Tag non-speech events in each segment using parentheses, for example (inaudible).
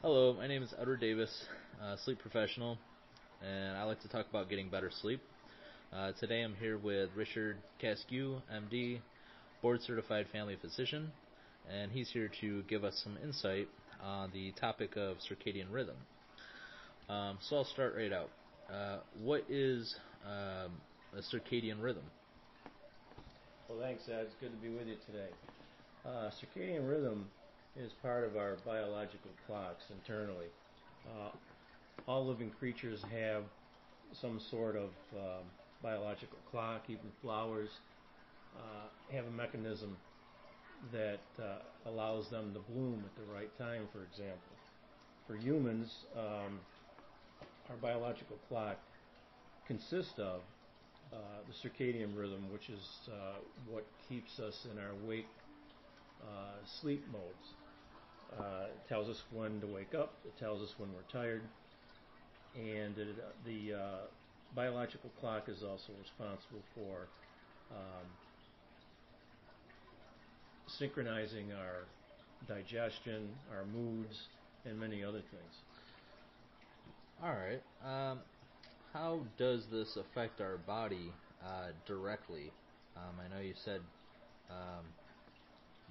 Hello, my name is Edward Davis, uh, sleep professional, and I like to talk about getting better sleep. Uh, today I'm here with Richard Casque, MD, board certified family physician, and he's here to give us some insight on the topic of circadian rhythm. Um, so I'll start right out. Uh, what is um, a circadian rhythm? Well, thanks, Ed. It's good to be with you today. Uh, circadian rhythm is part of our biological clocks internally. Uh, all living creatures have some sort of um, biological clock, even flowers uh, have a mechanism that uh, allows them to bloom at the right time, for example. For humans, um, our biological clock consists of uh, the circadian rhythm, which is uh, what keeps us in our wake uh, sleep modes. Uh, it tells us when to wake up, it tells us when we're tired, and it, the uh, biological clock is also responsible for um, synchronizing our digestion, our moods, and many other things. All right. Um, how does this affect our body uh, directly? Um, I know you said, um,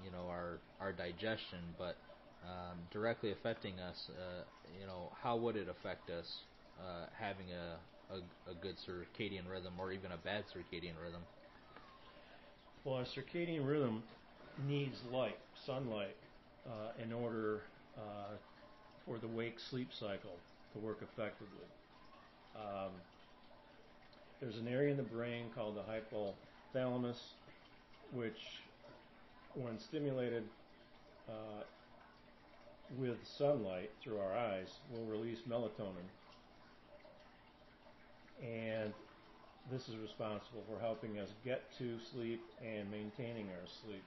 you know, our our digestion, but um, directly affecting us, uh, you know, how would it affect us uh, having a, a, a good circadian rhythm or even a bad circadian rhythm? Well, a circadian rhythm needs light, sunlight, uh, in order uh, for the wake sleep cycle to work effectively. Um, there's an area in the brain called the hypothalamus, which, when stimulated uh, with sunlight through our eyes, will release melatonin. And this is responsible for helping us get to sleep and maintaining our sleep.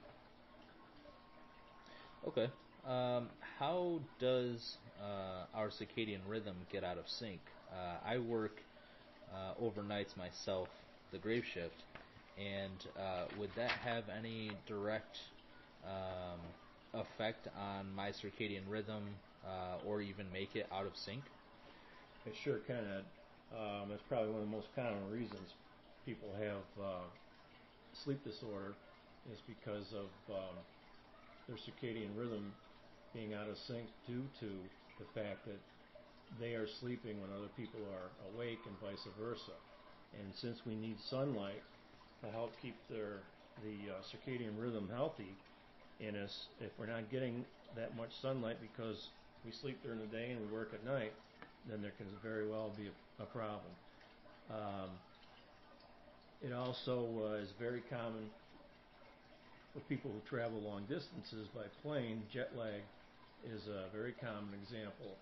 Okay. Um, how does uh, our circadian rhythm get out of sync? Uh, I work uh, overnights myself, the grave shift, and uh, would that have any direct um, effect on my circadian rhythm uh, or even make it out of sync? It sure can. Um, that's probably one of the most common reasons people have uh, sleep disorder is because of um, their circadian rhythm being out of sync due to the fact that they are sleeping when other people are awake and vice versa. And since we need sunlight to help keep their the uh, circadian rhythm healthy in us, if we're not getting that much sunlight because we sleep during the day and we work at night, then there can very well be a, a problem. Um, it also uh, is very common for people who travel long distances by plane. Jet lag is a very common example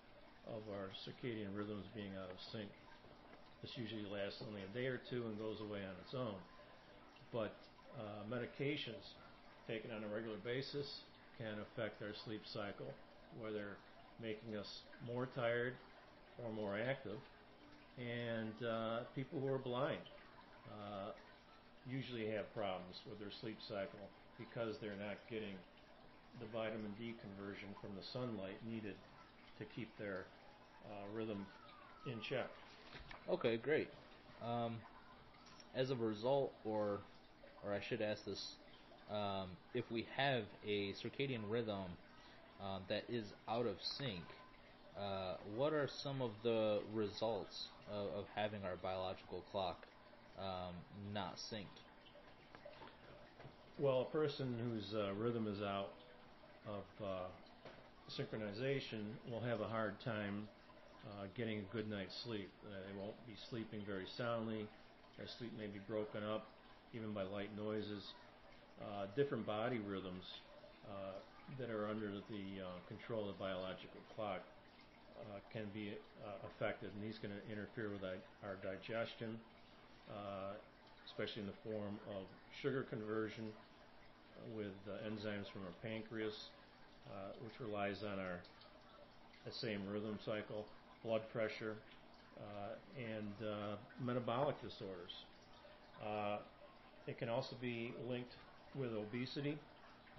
of our circadian rhythms being out of sync. This usually lasts only a day or two and goes away on its own. But uh, medications taken on a regular basis can affect our sleep cycle, whether making us more tired or more active. And uh, people who are blind uh, usually have problems with their sleep cycle because they're not getting the vitamin D conversion from the sunlight needed to keep their uh, rhythm in check. Okay, great. Um, as a result, or or I should ask this, um, if we have a circadian rhythm uh, that is out of sync, uh, what are some of the results of, of having our biological clock um, not synced? Well, a person whose uh, rhythm is out of uh, synchronization will have a hard time uh, getting a good night's sleep. Uh, they won't be sleeping very soundly. Their sleep may be broken up even by light noises. Uh, different body rhythms uh, that are under the control of the biological clock can be affected, and these can interfere with our digestion, especially in the form of sugar conversion with enzymes from our pancreas, uh, which relies on our the same rhythm cycle, blood pressure, uh, and uh, metabolic disorders. Uh, it can also be linked with obesity,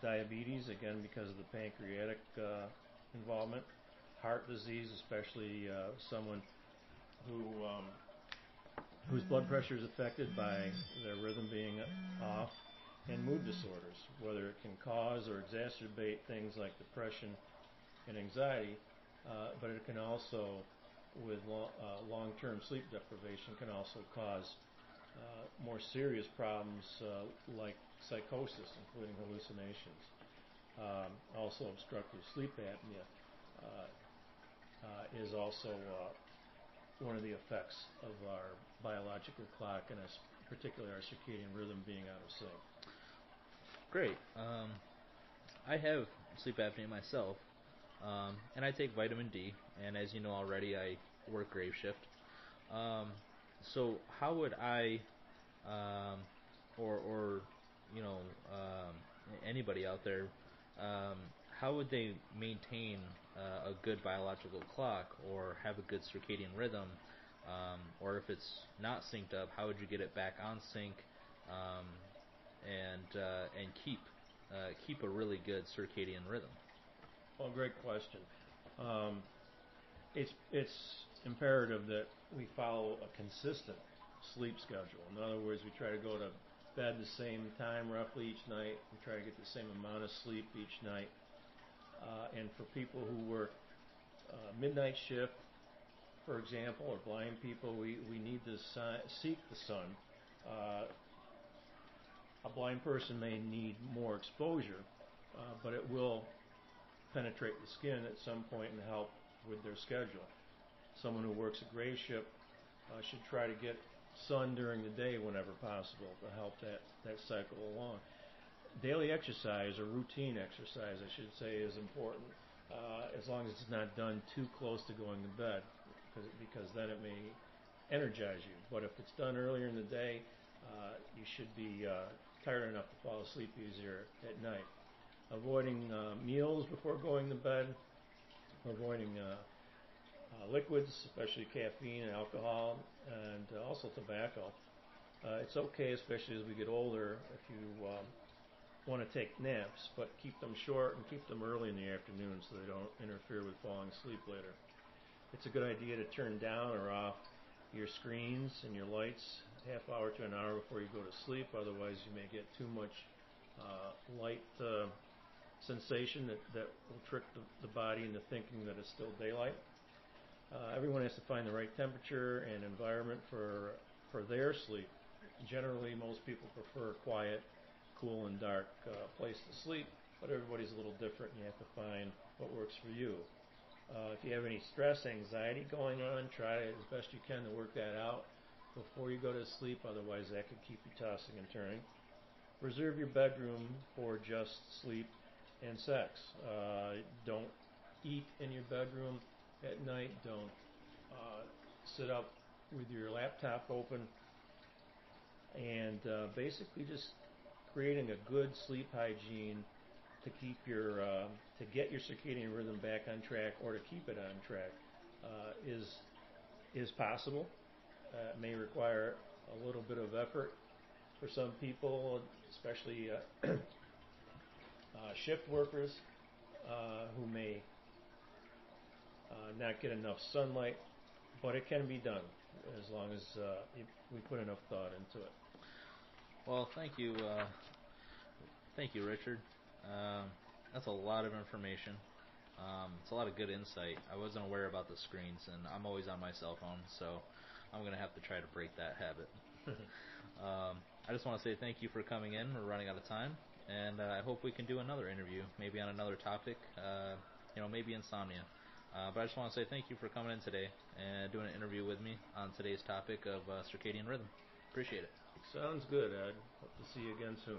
diabetes, again because of the pancreatic uh, involvement, heart disease, especially uh, someone who um, whose blood pressure is affected by their rhythm being off, and mood disorders, whether it can cause or exacerbate things like depression and anxiety, uh, but it can also, with lo- uh, long-term sleep deprivation, can also cause uh, more serious problems uh, like psychosis, including hallucinations. Um, also, obstructive sleep apnea uh, uh, is also one of the effects of our biological clock and particularly our circadian rhythm being out of sync. Great. Um, I have sleep apnea myself, um, and I take vitamin D. And as you know already, I work grave shift. Um, so how would I, um, or or you know, um, anybody out there, um, how would they maintain uh, a good biological clock or have a good circadian rhythm? Um, or if it's not synced up, how would you get it back on sync um, and uh, and keep uh, keep a really good circadian rhythm? Well, great question. Um, it's it's imperative that we follow a consistent sleep schedule. In other words, we try to go to bed the same time roughly each night. We try to get the same amount of sleep each night. Uh, and for people who work uh, midnight shift, for example, or blind people, we, we need to si- seek the sun. Uh, a blind person may need more exposure, uh, but it will penetrate the skin at some point and help with their schedule. Someone who works a grave ship uh, should try to get sun during the day whenever possible to help that, that cycle along. Daily exercise or routine exercise, I should say, is important uh, as long as it's not done too close to going to bed because then it may energize you. But if it's done earlier in the day, uh, you should be uh, tired enough to fall asleep easier at night. Avoiding uh, meals before going to bed, avoiding uh, liquids, especially caffeine and alcohol, and uh, also tobacco. Uh, it's okay, especially as we get older, if you um, want to take naps, but keep them short and keep them early in the afternoon so they don't interfere with falling asleep later. It's a good idea to turn down or off your screens and your lights half hour to an hour before you go to sleep. Otherwise, you may get too much uh, light uh, sensation that, that will trick the, the body into thinking that it's still daylight. Uh, everyone has to find the right temperature and environment for for their sleep. Generally, most people prefer quiet, cool, and dark uh, place to sleep, but everybody's a little different, and you have to find what works for you. Uh, if you have any stress, anxiety going on, try as best you can to work that out before you go to sleep. Otherwise, that could keep you tossing and turning. Reserve your bedroom for just sleep and sex. Uh, don't eat in your bedroom at night. Don't uh, sit up with your laptop open. And uh, basically, just creating a good sleep hygiene to keep your uh, to get your circadian rhythm back on track or to keep it on track uh, is is possible. Uh, it may require a little bit of effort for some people, especially uh, (clears throat) uh, shift workers uh, who may not get enough sunlight, but it can be done as long as we put enough thought into it. Well, thank you, thank you, Richard. Um, that's a lot of information. Um, it's a lot of good insight. I wasn't aware about the screens, and I'm always on my cell phone, so I'm gonna have to try to break that habit. (laughs) um, I just want to say thank you for coming in. We're running out of time, and uh, I hope we can do another interview, maybe on another topic. Uh, you know, maybe insomnia. Uh, but I just want to say thank you for coming in today and doing an interview with me on today's topic of uh, circadian rhythm. Appreciate it. Sounds good, Ed. Hope to see you again soon.